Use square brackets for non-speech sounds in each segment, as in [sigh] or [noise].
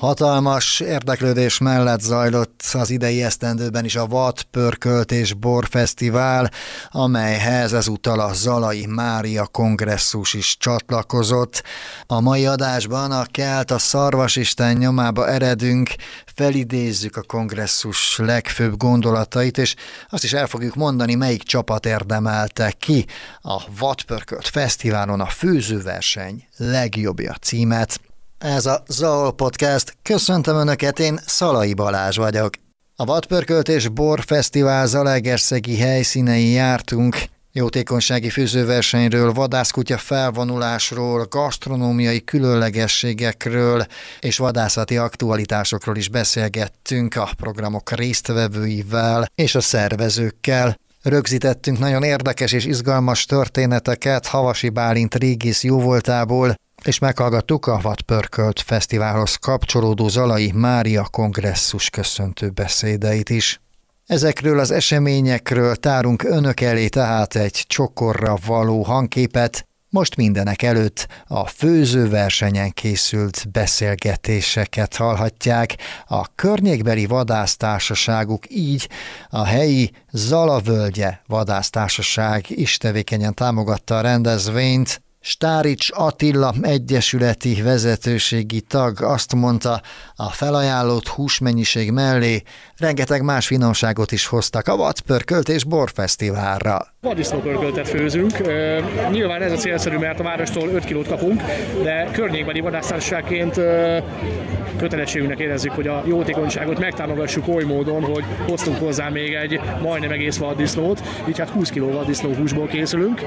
Hatalmas érdeklődés mellett zajlott az idei esztendőben is a Vat Pörkölt és Bor Fesztivál, amelyhez ezúttal a Zalai Mária kongresszus is csatlakozott. A mai adásban a Kelt a Szarvasisten nyomába eredünk, felidézzük a kongresszus legfőbb gondolatait, és azt is el fogjuk mondani, melyik csapat érdemelte ki a Vat Pörkölt Fesztiválon a főzőverseny legjobbja címet. Ez a Zaol Podcast. Köszöntöm Önöket, én Szalai Balázs vagyok. A Vadpörkölt és Bor Fesztivál Zalegerszegi helyszínei jártunk. Jótékonysági főzőversenyről, vadászkutya felvonulásról, gasztronómiai különlegességekről és vadászati aktualitásokról is beszélgettünk a programok résztvevőivel és a szervezőkkel. Rögzítettünk nagyon érdekes és izgalmas történeteket Havasi Bálint régész jóvoltából, és meghallgattuk a Vatpörkölt Fesztiválhoz kapcsolódó Zalai Mária kongresszus köszöntő beszédeit is. Ezekről az eseményekről tárunk önök elé tehát egy csokorra való hangképet, most mindenek előtt a főzőversenyen készült beszélgetéseket hallhatják. A környékbeli vadásztársaságuk így a helyi Zalavölgye vadásztársaság is tevékenyen támogatta a rendezvényt, Stárics Attila egyesületi vezetőségi tag azt mondta, a felajánlott húsmennyiség mellé rengeteg más finomságot is hoztak a Vatpörkölt és Borfesztiválra. Vadisznópörköltet főzünk. Nyilván ez a célszerű, mert a várostól 5 kilót kapunk, de környékbeli vadásztársaságként kötelességünknek érezzük, hogy a jótékonyságot megtámogassuk oly módon, hogy hoztunk hozzá még egy majdnem egész vaddisznót, így hát 20 kg vaddisznó húsból készülünk.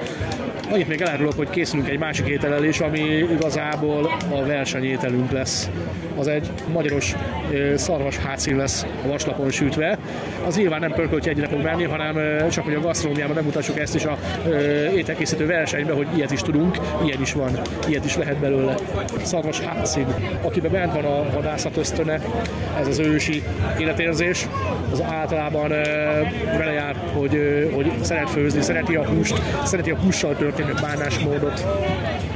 Annyit még elárulok, hogy készülünk egy másik ételel is, ami igazából a versenyételünk lesz. Az egy magyaros szarvas hátszín lesz a vaslapon sütve. Az nyilván nem pörköltje egyre fog menni, hanem csak hogy a gasztronómiában megmutassuk ezt is a ételkészítő versenyben, hogy ilyet is tudunk, ilyen is van, ilyet is lehet belőle. Szarvas hátszín, akiben bent van a vadászat ösztöne, ez az ősi életérzés, az általában vele jár, hogy, hogy szeret főzni, szereti a húst, szereti a hússal történő bánásmódot.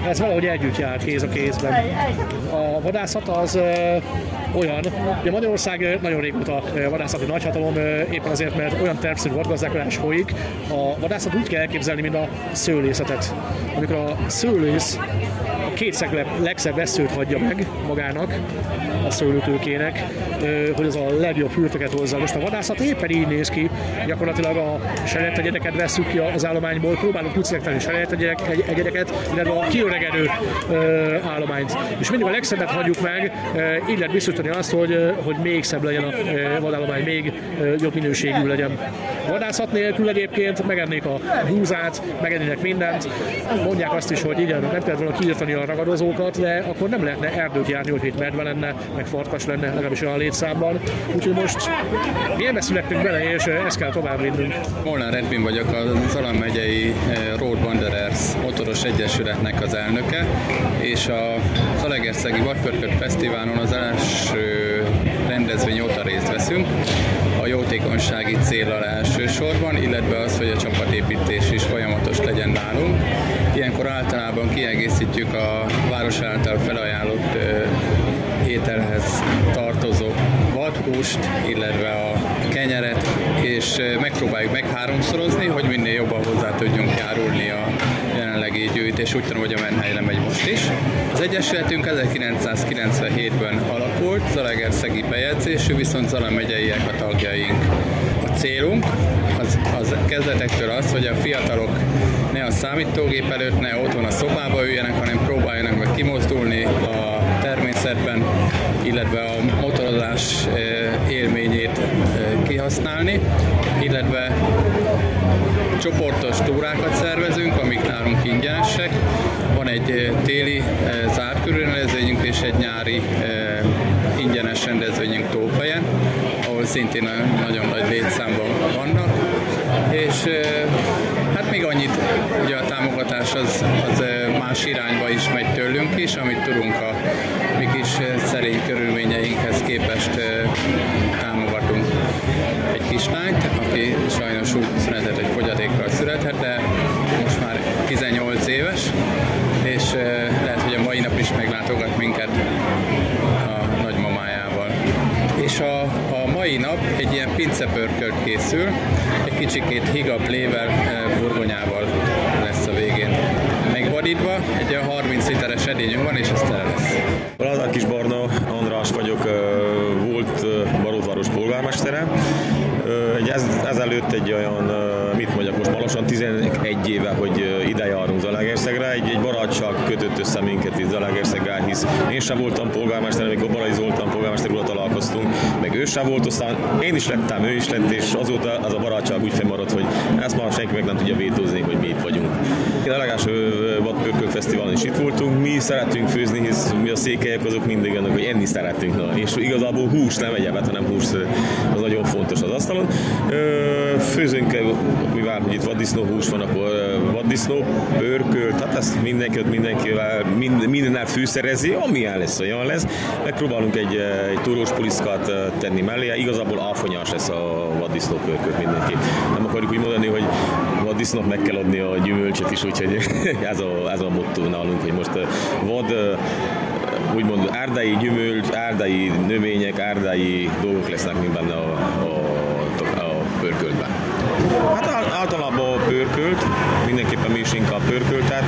Ez valahogy együtt jár kéz a kézben. A vadászat az olyan, hogy Magyarország nagyon régóta vadászati nagyhatalom, éppen azért, mert olyan tervszerű vadgazdálkodás folyik. A vadászat úgy kell elképzelni, mint a szőlészetet. Amikor a szőlész két legszebb veszőt hagyja meg magának, a szőlőtőkének, hogy az a legjobb hűrteket hozza. Most a vadászat éppen így néz ki, gyakorlatilag a serejtegyedeket veszük ki az állományból, próbálunk úgy szelektálni serejtegyedeket, illetve a kiöregedő állományt. És mindig a legszebbet hagyjuk meg, így lehet biztosítani azt, hogy, hogy még szebb legyen a vadállomány, még jobb minőségű legyen. Vadászat nélkül egyébként megennék a húzát, megennének mindent. Mondják azt is, hogy igen, nem kellett volna kiírtani a ragadozókat, de akkor nem lehetne erdőt járni, hogy itt medve lenne, meg farkas lenne, legalábbis olyan létszámban. Úgyhogy most ebbe születtünk bele, és ezt kell tovább vinnünk. Molnár Edvin vagyok, a Zalan megyei Road Wanderers motoros egyesületnek az elnöke, és a Zalegerszegi Vadpörkök Fesztiválon az első rendezvény óta részt veszünk a jótékonysági célral elsősorban, illetve az, hogy a csapatépítés is folyamatos legyen nálunk. Általában kiegészítjük a város által felajánlott ételhez tartozó vadhúst, illetve a kenyeret, és megpróbáljuk meg háromszorozni, hogy minél jobban hozzá tudjunk járulni a jelenlegi gyűjtés. Úgy tudom, hogy a menhely nem megy most is. Az Egyesületünk 1997-ben alakult, Zalaegerszegi bejegyzésű, viszont Zala megyeiek a tagjaink. A célunk az, az kezdetektől az, hogy a fiatalok ne a számítógép előtt, ne otthon a szobába üljenek, hanem próbáljanak meg kimozdulni a természetben, illetve a motorozás élményét kihasználni, illetve csoportos túrákat szervezünk, amik nálunk ingyenesek. Van egy téli zárt körülrendezvényünk és egy nyári ingyenes rendezvényünk Tófejen, szintén nagyon nagy létszámban vannak. És hát még annyit, ugye a támogatás az, az más irányba is megy tőlünk is, amit tudunk a mi kis szerény körülményeinkhez képest támogatunk egy kislányt, aki sajnos úgy született, hogy fogyatékkal született, de most már 18 éves, és lehet, hogy a mai nap is meglátogat minket ilyen pincepörkölt készül, egy kicsikét higabb lével, burgonyával lesz a végén megvadítva, egy olyan 30 literes edényünk van, és ez tele lesz. Lázár Kis Barna András vagyok, volt Barótváros polgármestere. Egy ez, ezelőtt egy olyan, mit mondjak most lassan 11 éve, hogy ide járunk Zalaegerszegre, egy, egy barátság kötött össze minket itt Zalaegerszeggel, hisz én sem voltam polgármester, amikor Balai Zoltán polgármester úr találkoztunk, meg ő sem volt, aztán én is lettem, ő is lett, és azóta az a barátság úgy fennmaradt, hogy ezt már senki meg nem tudja vétózni, hogy mi itt vagyunk. A legelső Vadpörköl Fesztiválon is itt voltunk, mi szeretünk főzni, hisz mi a székelyek azok mindig annak, hogy enni szeretünk. Na. És igazából hús nem egyebet, hanem hús az nagyon fontos az asztalon. Főzünk, mivel hogy itt vaddisznó hús van, akkor vaddisznó, pörköl, tehát ezt mindenki, mindenkivel, mind, mindennel fűszerezi, amilyen lesz, olyan lesz. Megpróbálunk egy, egy túrós puliszkát tenni mellé, igazából áfonyás lesz a vaddisznó pörkölt mindenki. Nem akarjuk úgy mondani, hogy vaddisznónak meg kell adni a gyümölcsöt is, úgyhogy [laughs] ez a, ez a motto nálunk, hogy most vad úgymond árdai gyümölcs, árdai növények, árdai dolgok lesznek mint benne a, a, a pörköltben. Hát általában pörkölt, mindenképpen mi is inkább pörköltet,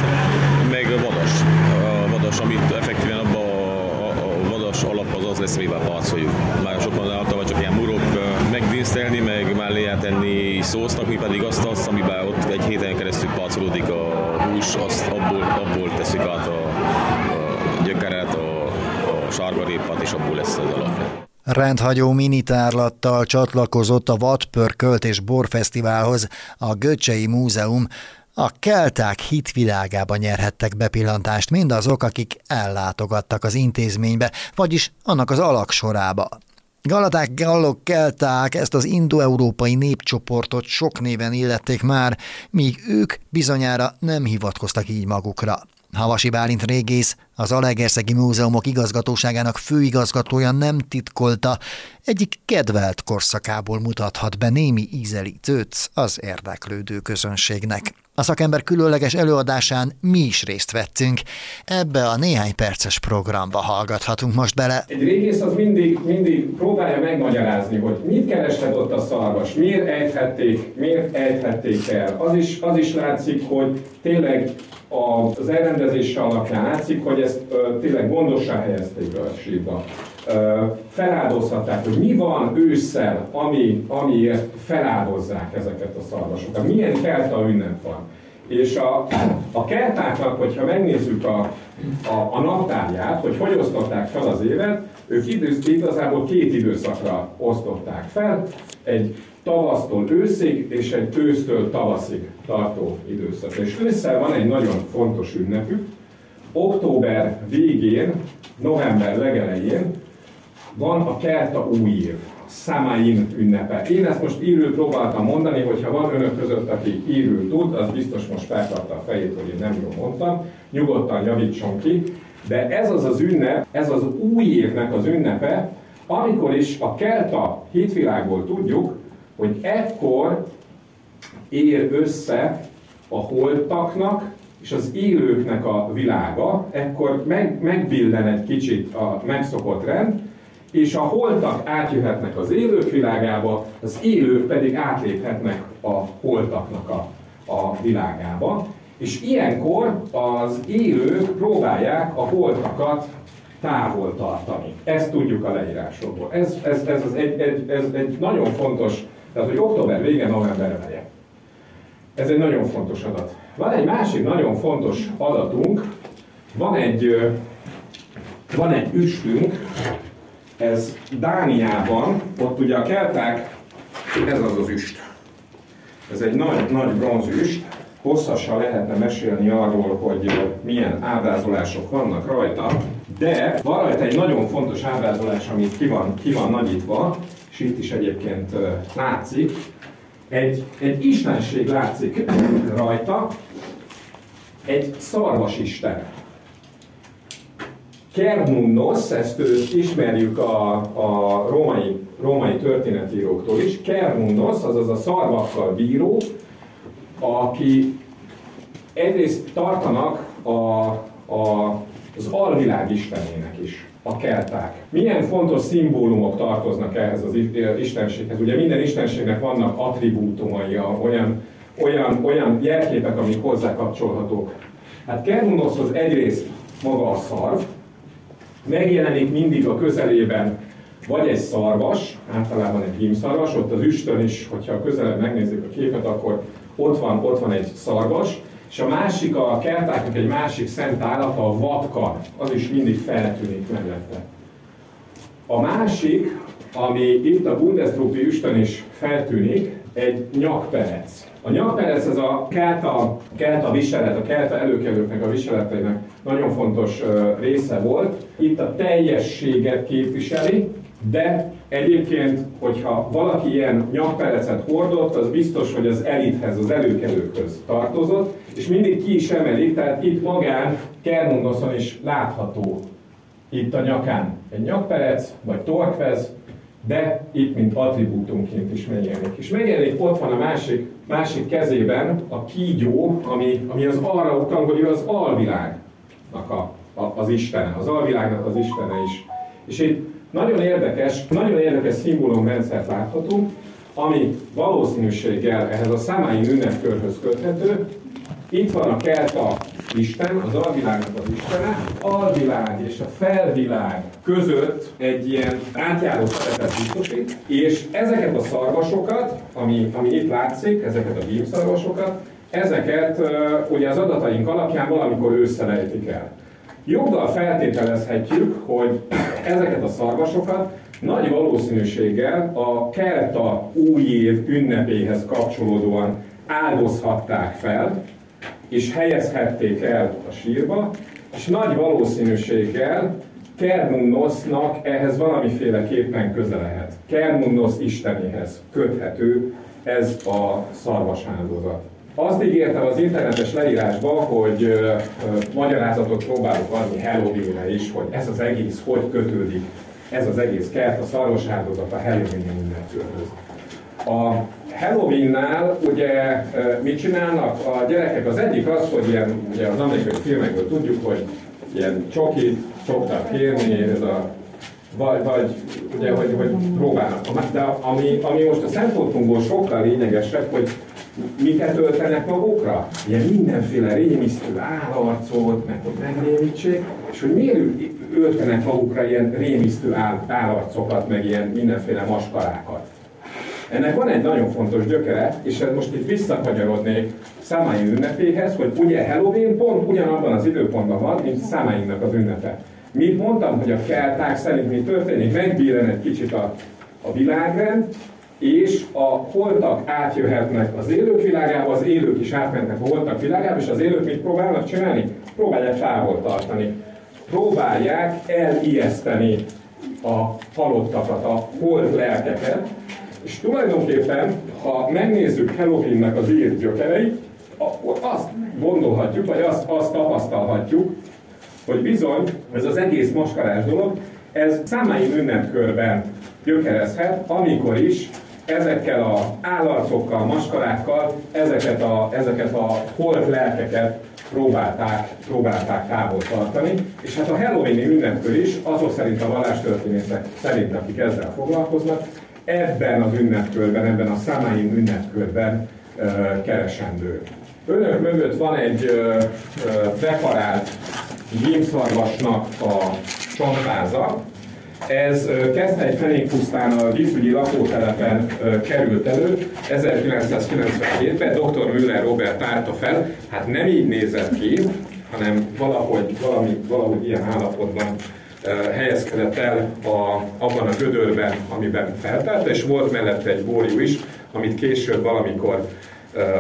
meg vadas. A vadas, amit effektíven abban vadas alap az az lesz, amivel pácoljuk. Már sokan általában csak ilyen murok megdísztelni, meg mellé tenni szósznak, mi pedig azt, azt amiben ott egy héten keresztül pácolódik a hús, azt abból, abból teszik át a, a gyökeret, a, a sárgarépát, és abból lesz az alap. Rendhagyó minitárlattal csatlakozott a Vatpörkölt és Borfesztiválhoz a Göcsei Múzeum, a kelták hitvilágába nyerhettek bepillantást mindazok, akik ellátogattak az intézménybe, vagyis annak az alaksorába. Galaták, gallok, kelták ezt az indoeurópai népcsoportot sok néven illették már, míg ők bizonyára nem hivatkoztak így magukra. Havasi Bálint régész, az Alegerszegi Múzeumok igazgatóságának főigazgatója nem titkolta, egyik kedvelt korszakából mutathat be némi ízelítőt az érdeklődő közönségnek. A szakember különleges előadásán mi is részt vettünk. Ebbe a néhány perces programba hallgathatunk most bele. Egy régész az mindig, mindig próbálja megmagyarázni, hogy mit keresett ott a szarvas, miért ejthették, miért ejthették el. Az is, az is látszik, hogy tényleg az elrendezése alapján látszik, hogy ezt tényleg gondosan helyezték a sírba. feláldozhatták, hogy mi van ősszel, ami, amiért feláldozzák ezeket a szarvasokat. Milyen kelta ünnep van. És a, a keltáknak, hogyha megnézzük a, a, a naptárját, hogy hogy osztották fel az évet, ők idősz, igazából két időszakra osztották fel. Egy tavasztól őszig és egy ősztől tavaszig tartó időszak. És ősszel van egy nagyon fontos ünnepük. Október végén, november legelején van a Kelta új év, Samain ünnepe. Én ezt most írül próbáltam mondani, hogyha van önök között, aki írül tud, az biztos most feltartta a fejét, hogy én nem jól mondtam, nyugodtan javítson ki. De ez az az ünnep, ez az új évnek az ünnepe, amikor is a kelta hitvilágból tudjuk, hogy ekkor ér össze a holtaknak és az élőknek a világa, ekkor meg, megbillen egy kicsit a megszokott rend, és a holtak átjöhetnek az élők világába, az élők pedig átléphetnek a holtaknak a, a világába. És ilyenkor az élők próbálják a holtakat távol tartani. Ezt tudjuk a leírásokból. Ez, ez, ez, az egy, egy, ez egy nagyon fontos tehát, hogy október vége, november eleje. Ez egy nagyon fontos adat. Van egy másik nagyon fontos adatunk, van egy, van egy üstünk, ez Dániában, ott ugye a kelták, ez az az üst. Ez egy nagy, nagy bronzüst, hosszasan lehetne mesélni arról, hogy milyen ábrázolások vannak rajta, de van rajta egy nagyon fontos ábrázolás, ami ki van, ki van nagyítva, és itt is egyébként látszik, egy, egy istenség látszik rajta, egy szarvasisten. Kernunnos, ezt ismerjük a, a római, római történetíróktól is, Kernunnos, azaz a szarvakkal bíró, aki egyrészt tartanak a, a, az alvilág istenének is a kelták. Milyen fontos szimbólumok tartoznak ehhez az istenséghez? Ugye minden istenségnek vannak attribútumai, olyan, olyan, olyan jelképek, amik hozzá kapcsolhatók. Hát Kernunoszhoz egyrészt maga a szarv, megjelenik mindig a közelében vagy egy szarvas, általában egy hímszarvas, ott az üstön is, hogyha közelebb megnézzük a képet, akkor ott van, ott van egy szarvas, és a másik, a keltáknak egy másik szent állata, a vatka, az is mindig feltűnik mellette. A másik, ami itt a Bundestruppi üstön is feltűnik, egy nyakperec. A nyakperec ez a kelta, kelta viselet, a kelta előkelőknek a viseleteinek nagyon fontos része volt. Itt a teljességet képviseli, de egyébként, hogyha valaki ilyen nyakperecet hordott, az biztos, hogy az elithez, az előkelőkhöz tartozott, és mindig ki is emelik, tehát itt magán Kermundoszon is látható itt a nyakán egy nyakperec, vagy torkvez, de itt mint attribútumként is megjelenik. És megjelenik, ott van a másik, másik kezében a kígyó, ami, ami az arra utal, hogy ő az alvilágnak a, a, az istene, az alvilágnak az istene is. És itt nagyon érdekes, nagyon érdekes szimbólumrendszert láthatunk, ami valószínűséggel ehhez a számáin ünnepkörhöz köthető. Itt van a kelta Isten, az alvilágnak az Istene, alvilág és a felvilág között egy ilyen átjáró szerepet biztosít, és ezeket a szarvasokat, ami, ami itt látszik, ezeket a bímszarvasokat, ezeket ugye az adataink alapján valamikor ősszel el. Joggal feltételezhetjük, hogy ezeket a szarvasokat nagy valószínűséggel a kelta új év ünnepéhez kapcsolódóan áldozhatták fel, és helyezhették el a sírba, és nagy valószínűséggel Kernunnosnak ehhez valamiféleképpen köze lehet. Kernunnos istenéhez köthető ez a szarvasáldozat. Azt ígértem az internetes leírásba, hogy ö, ö, magyarázatot próbálok adni Halloweenre is, hogy ez az egész hogy kötődik, ez az egész kert, a szarvasáldozat a Halloween ünnepőhöz. A Halloween-nál ugye mit csinálnak a gyerekek? Az egyik az, hogy ilyen, ugye az amerikai filmekből tudjuk, hogy ilyen csokit szoktak kérni, ez a vagy, vagy ugye, hogy, hogy próbálnak. De ami, ami most a szempontunkból sokkal lényegesebb, hogy miket öltenek magukra? Ilyen mindenféle rémisztő állarcot, meg hogy megrémítsék, és hogy miért öltenek magukra ilyen rémisztő állarcokat, meg ilyen mindenféle maskarákat. Ennek van egy nagyon fontos gyökere, és most itt visszakanyarodnék Számány ünnepéhez, hogy ugye Halloween pont ugyanabban az időpontban van, mint Számáinknak az ünnepe. Mit mondtam, hogy a kelták szerint mi történik? Megbíren egy kicsit a, a világrend, és a holtak átjöhetnek az élők világába, az élők is átmennek a holtak világába, és az élők mit próbálnak csinálni? Próbálják távol tartani. Próbálják elijeszteni a halottakat, a holt lelkeket, és tulajdonképpen, ha megnézzük Halloweennek az írt gyökereit, akkor azt gondolhatjuk, vagy azt, azt tapasztalhatjuk, hogy bizony ez az egész maskarás dolog, ez számáim ünnepkörben gyökerezhet, amikor is ezekkel az állarcokkal, maskarákkal ezeket a, ezeket a holt lelkeket próbálták, próbálták távol tartani, és hát a Halloweeni ünnepkör is, azok szerint a vallástörténészek szerint, akik ezzel foglalkoznak, ebben az ünnepkörben, ebben a számáim ünnepkörben keresendő. Önök mögött van egy preparált gyímszarvasnak a csontváza. Ez egy fenékpusztán a vízügyi lakótelepen került elő 1997-ben, dr. Müller Robert tárta fel, hát nem így nézett ki, hanem valahogy, valami, valahogy ilyen állapotban helyezkedett el a, abban a gödörben, amiben feltárta, és volt mellette egy bóriú is, amit később valamikor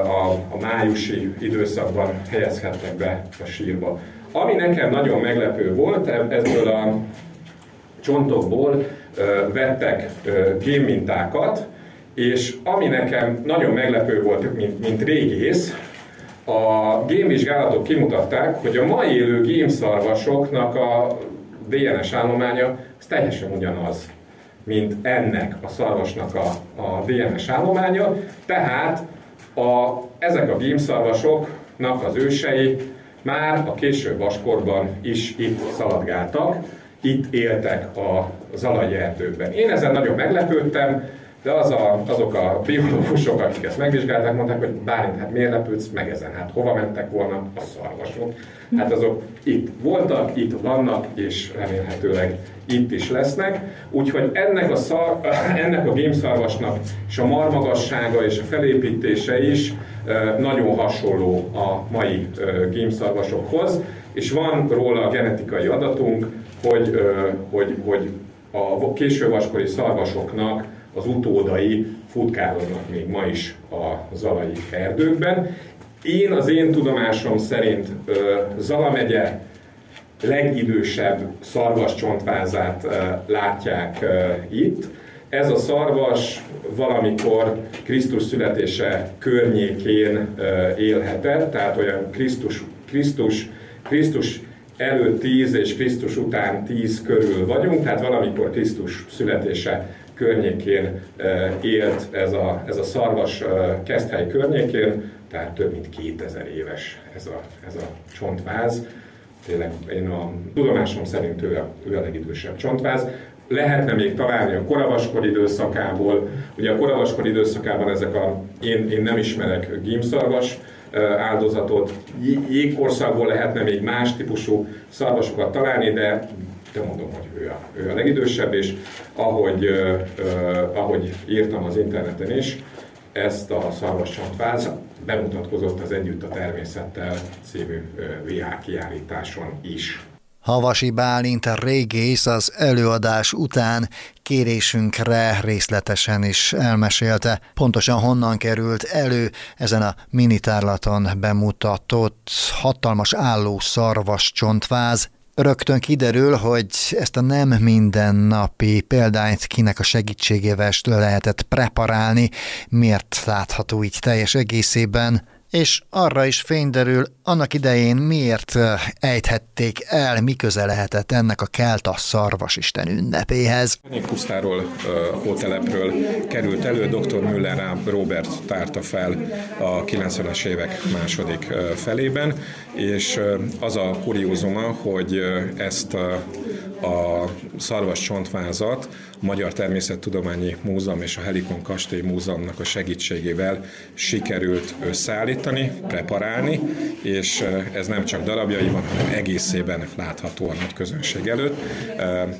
a, a májusi időszakban helyezhettek be a sírba. Ami nekem nagyon meglepő volt, ebből a csontokból vettek gémmintákat, és ami nekem nagyon meglepő volt, mint, mint régész, a gémvizsgálatok kimutatták, hogy a mai élő gémszarvasoknak a DNS állománya az teljesen ugyanaz, mint ennek a szarvasnak a, a DNS állománya, tehát a, ezek a gémszarvasoknak az ősei már a késő vaskorban is itt szaladgáltak, itt éltek a zalai erdőben. Én ezen nagyon meglepődtem, de az a, azok a biológusok, akik ezt megvizsgálták, mondták, hogy Bálint, hát miért lepődsz meg ezen? Hát hova mentek volna a szarvasok? Hát azok itt voltak, itt vannak, és remélhetőleg itt is lesznek. Úgyhogy ennek a, szar, [laughs] ennek a gémszarvasnak és a marmagassága és a felépítése is nagyon hasonló a mai gémszarvasokhoz, és van róla a genetikai adatunk, hogy, hogy, hogy a késővaskori szarvasoknak az utódai futkároznak még ma is a zalai erdőkben. Én az én tudomásom szerint Zala megye legidősebb szarvascsontvázát látják itt. Ez a szarvas valamikor Krisztus születése környékén élhetett, tehát olyan Krisztus, Krisztus, Krisztus előtt 10 és Krisztus után 10 körül vagyunk, tehát valamikor Krisztus születése környékén élt ez a, ez a szarvas keszthely környékén, tehát több mint 2000 éves ez a, ez a csontváz. Tényleg én a tudomásom szerint ő a, ő a legidősebb csontváz. Lehetne még találni a koravaskor időszakából. Ugye a koravaskor időszakában ezek a, én, én nem ismerek gímszarvas, áldozatot. Jégkorszakból lehetne még más típusú szarvasokat találni, de de mondom, hogy ő a, ő a legidősebb, és ahogy, uh, ahogy írtam az interneten is, ezt a szarvascsontváz bemutatkozott az Együtt a természettel című VR kiállításon is. Havasi Bálint a régész az előadás után kérésünkre részletesen is elmesélte, pontosan honnan került elő ezen a minitárlaton bemutatott hatalmas álló szarvas csontváz, Rögtön kiderül, hogy ezt a nem mindennapi példányt kinek a segítségével lehetett preparálni, miért látható így teljes egészében, és arra is fényderül, annak idején miért ejthették el, mi köze lehetett ennek a kelta szarvasisten ünnepéhez. Pusztáról, a hótelepről került elő, dr. Müller Robert tárta fel a 90-es évek második felében, és az a kuriózuma, hogy ezt a szarvas csontvázat Magyar Természettudományi Múzeum és a Helikon Kastély Múzeumnak a segítségével sikerült összeállítani, preparálni, és ez nem csak darabjaiban, hanem egészében látható a nagy közönség előtt.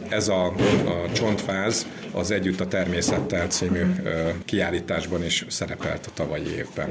Ez a, a csontváz az Együtt a Természettel című kiállításban is szerepelt a tavalyi évben.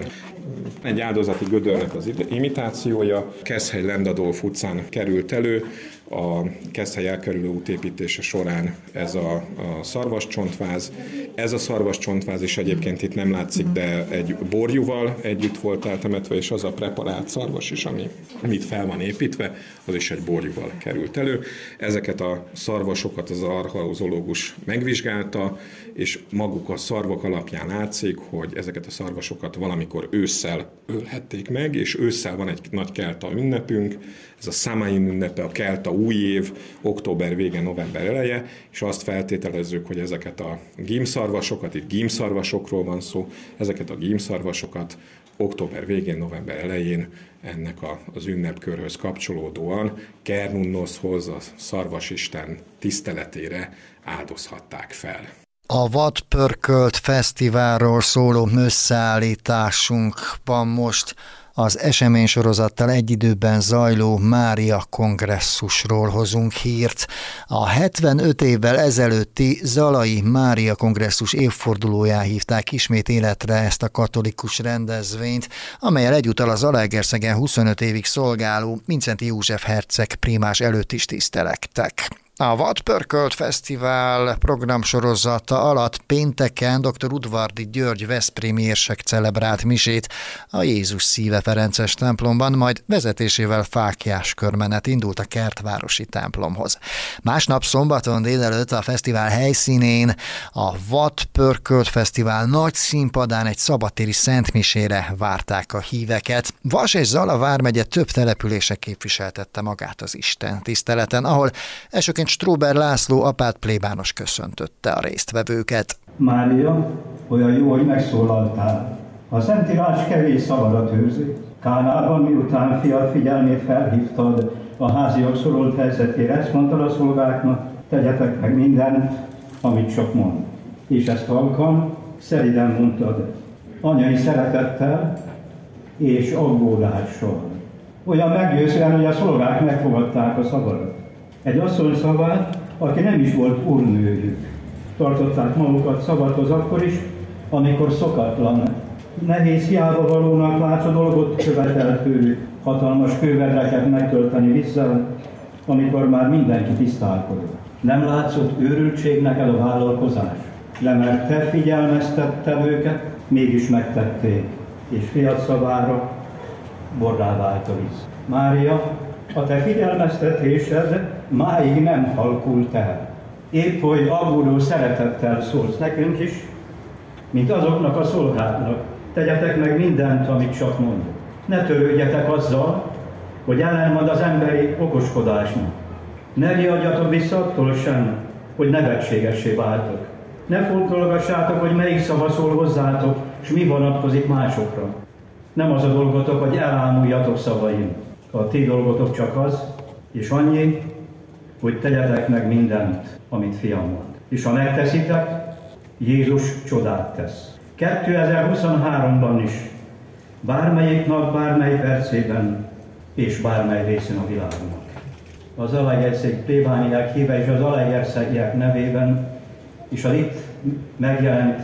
Egy áldozati gödörnek az imitációja Keszhely Lendadolf utcán került elő, a Keszhely elkerülő útépítése során ez a, a szarvascsontváz. Ez a szarvascsontváz is egyébként itt nem látszik, de egy borjúval együtt volt eltemetve, és az a preparált szarvas is, ami, amit fel van építve, az is egy borjúval került elő. Ezeket a szarvasokat az archeológus megvizsgálta, és maguk a szarvak alapján látszik, hogy ezeket a szarvasokat valamikor ősszel ölhették meg, és ősszel van egy nagy kelta ünnepünk, ez a Samain ünnepe, a kelta új év, október vége, november eleje, és azt feltételezzük, hogy ezeket a gímszarvasokat, itt gímszarvasokról van szó, ezeket a gímszarvasokat október végén, november elején ennek a, az ünnepkörhöz kapcsolódóan Kernunnoszhoz, a szarvasisten tiszteletére áldozhatták fel. A Vadpörkölt Fesztiválról szóló összeállításunkban most az eseménysorozattal egy időben zajló Mária kongresszusról hozunk hírt. A 75 évvel ezelőtti Zalai Mária kongresszus évfordulóján hívták ismét életre ezt a katolikus rendezvényt, amelyel egyúttal az Zalaegerszegen 25 évig szolgáló Mincenti József herceg primás előtt is tisztelektek. A Vadpörkölt Fesztivál programsorozata alatt pénteken dr. Udvardi György Veszprémi érsek celebrált misét a Jézus Szíve Ferences templomban, majd vezetésével fákjás körmenet indult a kertvárosi templomhoz. Másnap szombaton délelőtt a fesztivál helyszínén a Vadpörkölt Fesztivál nagy színpadán egy szabatéri szentmisére várták a híveket. Vas és Zala vármegye több települése képviseltette magát az Isten tiszteleten, ahol elsőként Stróber László apát plébános köszöntötte a résztvevőket. Mária, olyan jó, hogy megszólaltál. A Szentírás kevés szavadat őrzi. Kánában, miután fiat figyelmét felhívtad a háziak szorolt helyzetére, ezt mondtad a szolgáknak, tegyetek meg mindent, amit csak mond. És ezt halkan, szeriden mondtad, anyai szeretettel és aggódással. Olyan meggyőzően, hogy a szolgák megfogadták a szavadat. Egy asszony szavát, aki nem is volt úrnőjük. Tartották magukat szabadhoz akkor is, amikor szokatlan, nehéz hiába valónak látszó dolgot követelt tőlük, hatalmas kővedreket megtölteni vissza, amikor már mindenki tisztálkodott. Nem látszott őrültségnek el a vállalkozás. mert te figyelmeztetted őket, mégis megtették, és fiat szavára borrá vált a víz. Mária, a te figyelmeztetésed máig nem halkult el. Épp, hogy aggódó szeretettel szólsz nekünk is, mint azoknak a szolgáknak. Tegyetek meg mindent, amit csak mond. Ne törődjetek azzal, hogy ellenmond az emberi okoskodásnak. Ne riadjatok vissza attól sem, hogy nevetségessé váltok. Ne fontolgassátok, hogy melyik szava szól hozzátok, és mi vonatkozik másokra. Nem az a dolgotok, hogy elámuljatok szavaim. A ti dolgotok csak az, és annyi, hogy tegyetek meg mindent, amit fiam mond. És ha megteszitek, Jézus csodát tesz. 2023-ban is, bármelyik nap, bármely percében, és bármely részén a világnak. Az Alajerszeg plébániák híve és az Alajerszegiek nevében, és az itt megjelent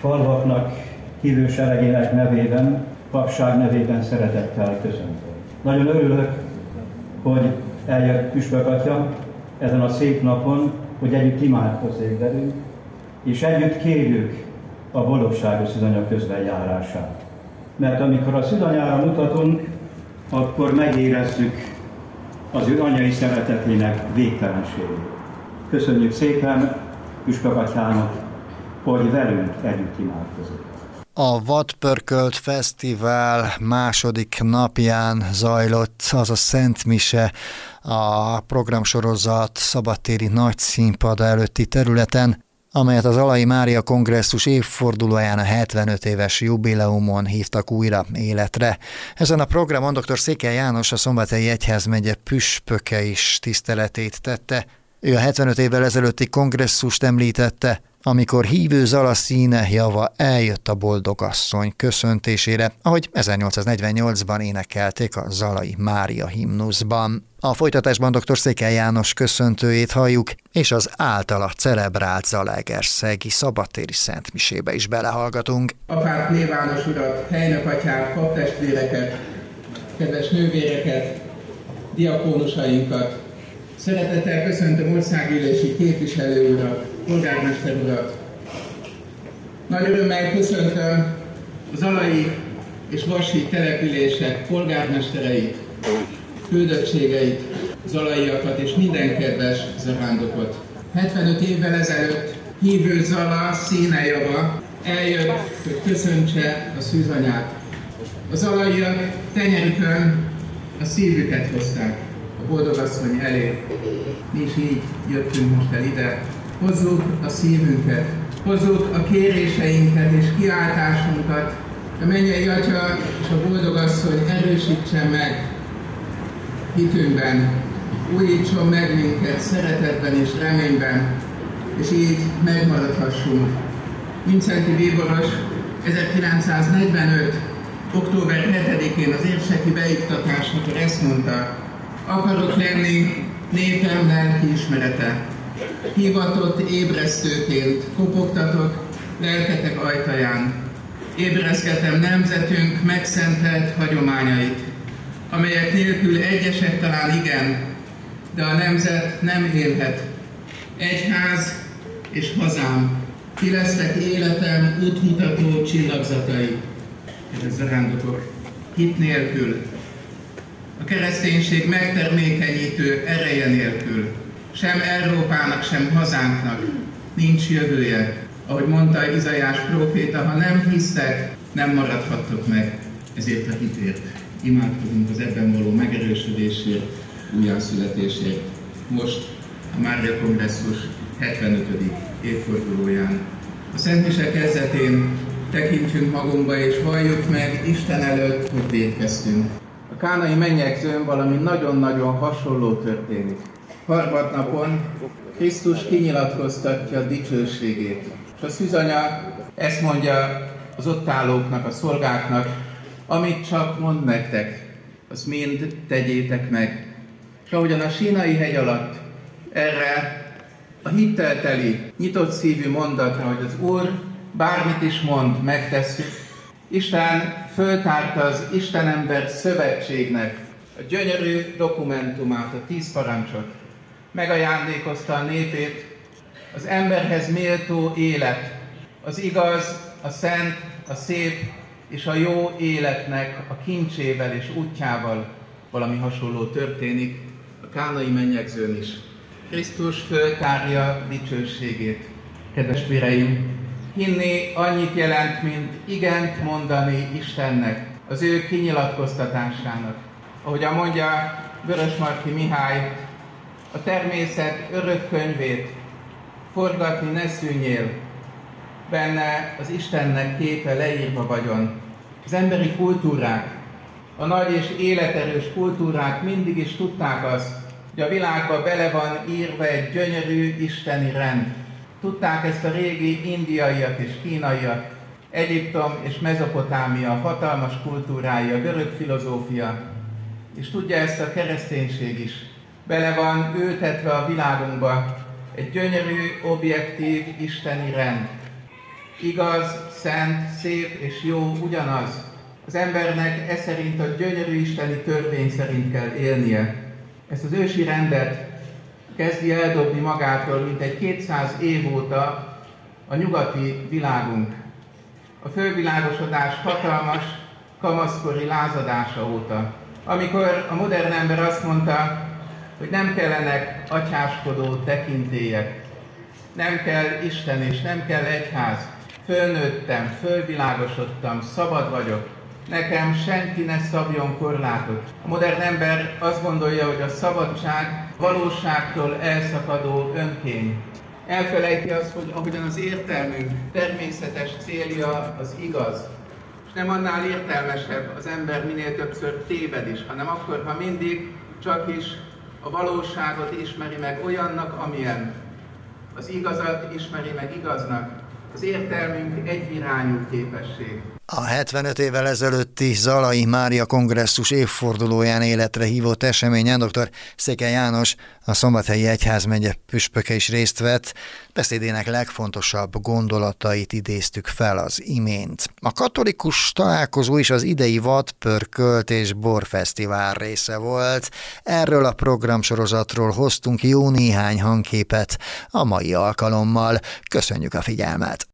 falvaknak, hívő seregének nevében, papság nevében szeretettel köszöntöm. Nagyon örülök, hogy eljött Püspök Atya ezen a szép napon, hogy együtt imádkozzék velünk, és együtt kérjük a boldogságos szűzanya közben járását. Mert amikor a szűzanyára mutatunk, akkor megérezzük az ő anyai szeretetének végtelenségét. Köszönjük szépen Püspök Atyának, hogy velünk együtt imádkozik. A Vadpörkölt Fesztivál második napján zajlott az a Szent Mise a programsorozat szabadtéri nagy színpad előtti területen, amelyet az Alai Mária Kongresszus évfordulóján a 75 éves jubileumon hívtak újra életre. Ezen a programon dr. Székely János a Szombathelyi Egyházmegye püspöke is tiszteletét tette. Ő a 75 évvel ezelőtti kongresszust említette, amikor hívő Zala színe java eljött a boldogasszony köszöntésére, ahogy 1848-ban énekelték a Zalai Mária himnuszban. A folytatásban dr. Székely János köszöntőjét halljuk, és az általa celebrált Zalaegerszegi szabadtéri szentmisébe is belehallgatunk. Apát, nyilvános urat, helynök atyát, paptestvéreket, kedves nővéreket, diakónusainkat, Szeretettel köszöntöm országgyűlési képviselő urat, polgármester urat. Nagy örömmel köszöntöm az alai és vasi települések polgármestereit, küldöttségeit, zalaiakat és minden kedves zarándokot. 75 évvel ezelőtt hívő Zala színejava eljött, hogy köszöntse a szűzanyát. Az alaiak tenyerükön a szívüket hozták a boldogasszony elé. Mi is így jöttünk most el ide. Hozzuk a szívünket, hozzuk a kéréseinket és kiáltásunkat, a mennyei Atya és a boldogasszony erősítse meg hitünkben, újítson meg minket szeretetben és reményben, és így megmaradhassunk. Vincenti Bíboros 1945. október 7-én az érseki beiktatásakor ezt mondta, akarok lenni népem lelki ismerete. Hivatott ébresztőként kopogtatok lelketek ajtaján. Ébrezgetem nemzetünk megszentelt hagyományait, amelyek nélkül egyesek talán igen, de a nemzet nem élhet. Egyház és hazám, ti lesztek életem útmutató csillagzatai. Ez zarándokok. Hit nélkül a kereszténység megtermékenyítő ereje nélkül sem Európának, sem hazánknak nincs jövője. Ahogy mondta Izajás próféta, ha nem hisztek, nem maradhattok meg ezért a hitért. Imádkozunk az ebben való megerősödésért, újjászületésért. Most a Mária Kongresszus 75. évfordulóján. A Szent Mise kezdetén tekintjünk magunkba és valljuk meg Isten előtt, hogy védkeztünk kánai mennyegzőn valami nagyon-nagyon hasonló történik. Harmadnapon Krisztus kinyilatkoztatja dicsőségét. És a szűzanya ezt mondja az ott állóknak, a szolgáknak, amit csak mond nektek, azt mind tegyétek meg. És ahogyan a sínai hegy alatt erre a hittelteli, nyitott szívű mondatra, hogy az Úr bármit is mond, megtesszük, Isten föltárta az Istenember szövetségnek a gyönyörű dokumentumát, a tíz parancsot. Megajándékozta a népét az emberhez méltó élet, az igaz, a szent, a szép és a jó életnek a kincsével és útjával valami hasonló történik a kánai mennyegzőn is. Krisztus föltárja dicsőségét. Kedves véreim, hinni annyit jelent, mint igent mondani Istennek, az ő kinyilatkoztatásának. Ahogy mondja Vörösmarty Mihály, a természet örök könyvét forgatni ne szűnjél, benne az Istennek képe leírva vagyon. Az emberi kultúrák, a nagy és életerős kultúrák mindig is tudták azt, hogy a világba bele van írva egy gyönyörű isteni rend. Tudták ezt a régi indiaiak és kínaiak, Egyiptom és Mezopotámia hatalmas kultúrája, görög filozófia, és tudja ezt a kereszténység is. Bele van ültetve a világunkba egy gyönyörű, objektív isteni rend. Igaz, szent, szép és jó ugyanaz. Az embernek e szerint a gyönyörű isteni törvény szerint kell élnie. Ezt az ősi rendet kezdi eldobni magától, mint egy 200 év óta a nyugati világunk. A fölvilágosodás hatalmas, kamaszkori lázadása óta. Amikor a modern ember azt mondta, hogy nem kellenek atyáskodó tekintélyek, nem kell Isten és nem kell egyház, fölnőttem, fölvilágosodtam, szabad vagyok, nekem senki ne szabjon korlátot. A modern ember azt gondolja, hogy a szabadság valóságtól elszakadó önkény. Elfelejti azt, hogy ahogyan az értelmünk természetes célja az igaz, és nem annál értelmesebb az ember minél többször téved is, hanem akkor, ha mindig csak is a valóságot ismeri meg olyannak, amilyen. Az igazat ismeri meg igaznak. Az értelmünk egyirányú képesség. A 75 évvel ezelőtti Zalai Mária kongresszus évfordulóján életre hívott eseményen dr. Széke János, a Szombathelyi Egyházmegye püspöke is részt vett, beszédének legfontosabb gondolatait idéztük fel az imént. A katolikus találkozó is az idei vad, pörkölt és borfesztivál része volt. Erről a programsorozatról hoztunk jó néhány hangképet a mai alkalommal. Köszönjük a figyelmet!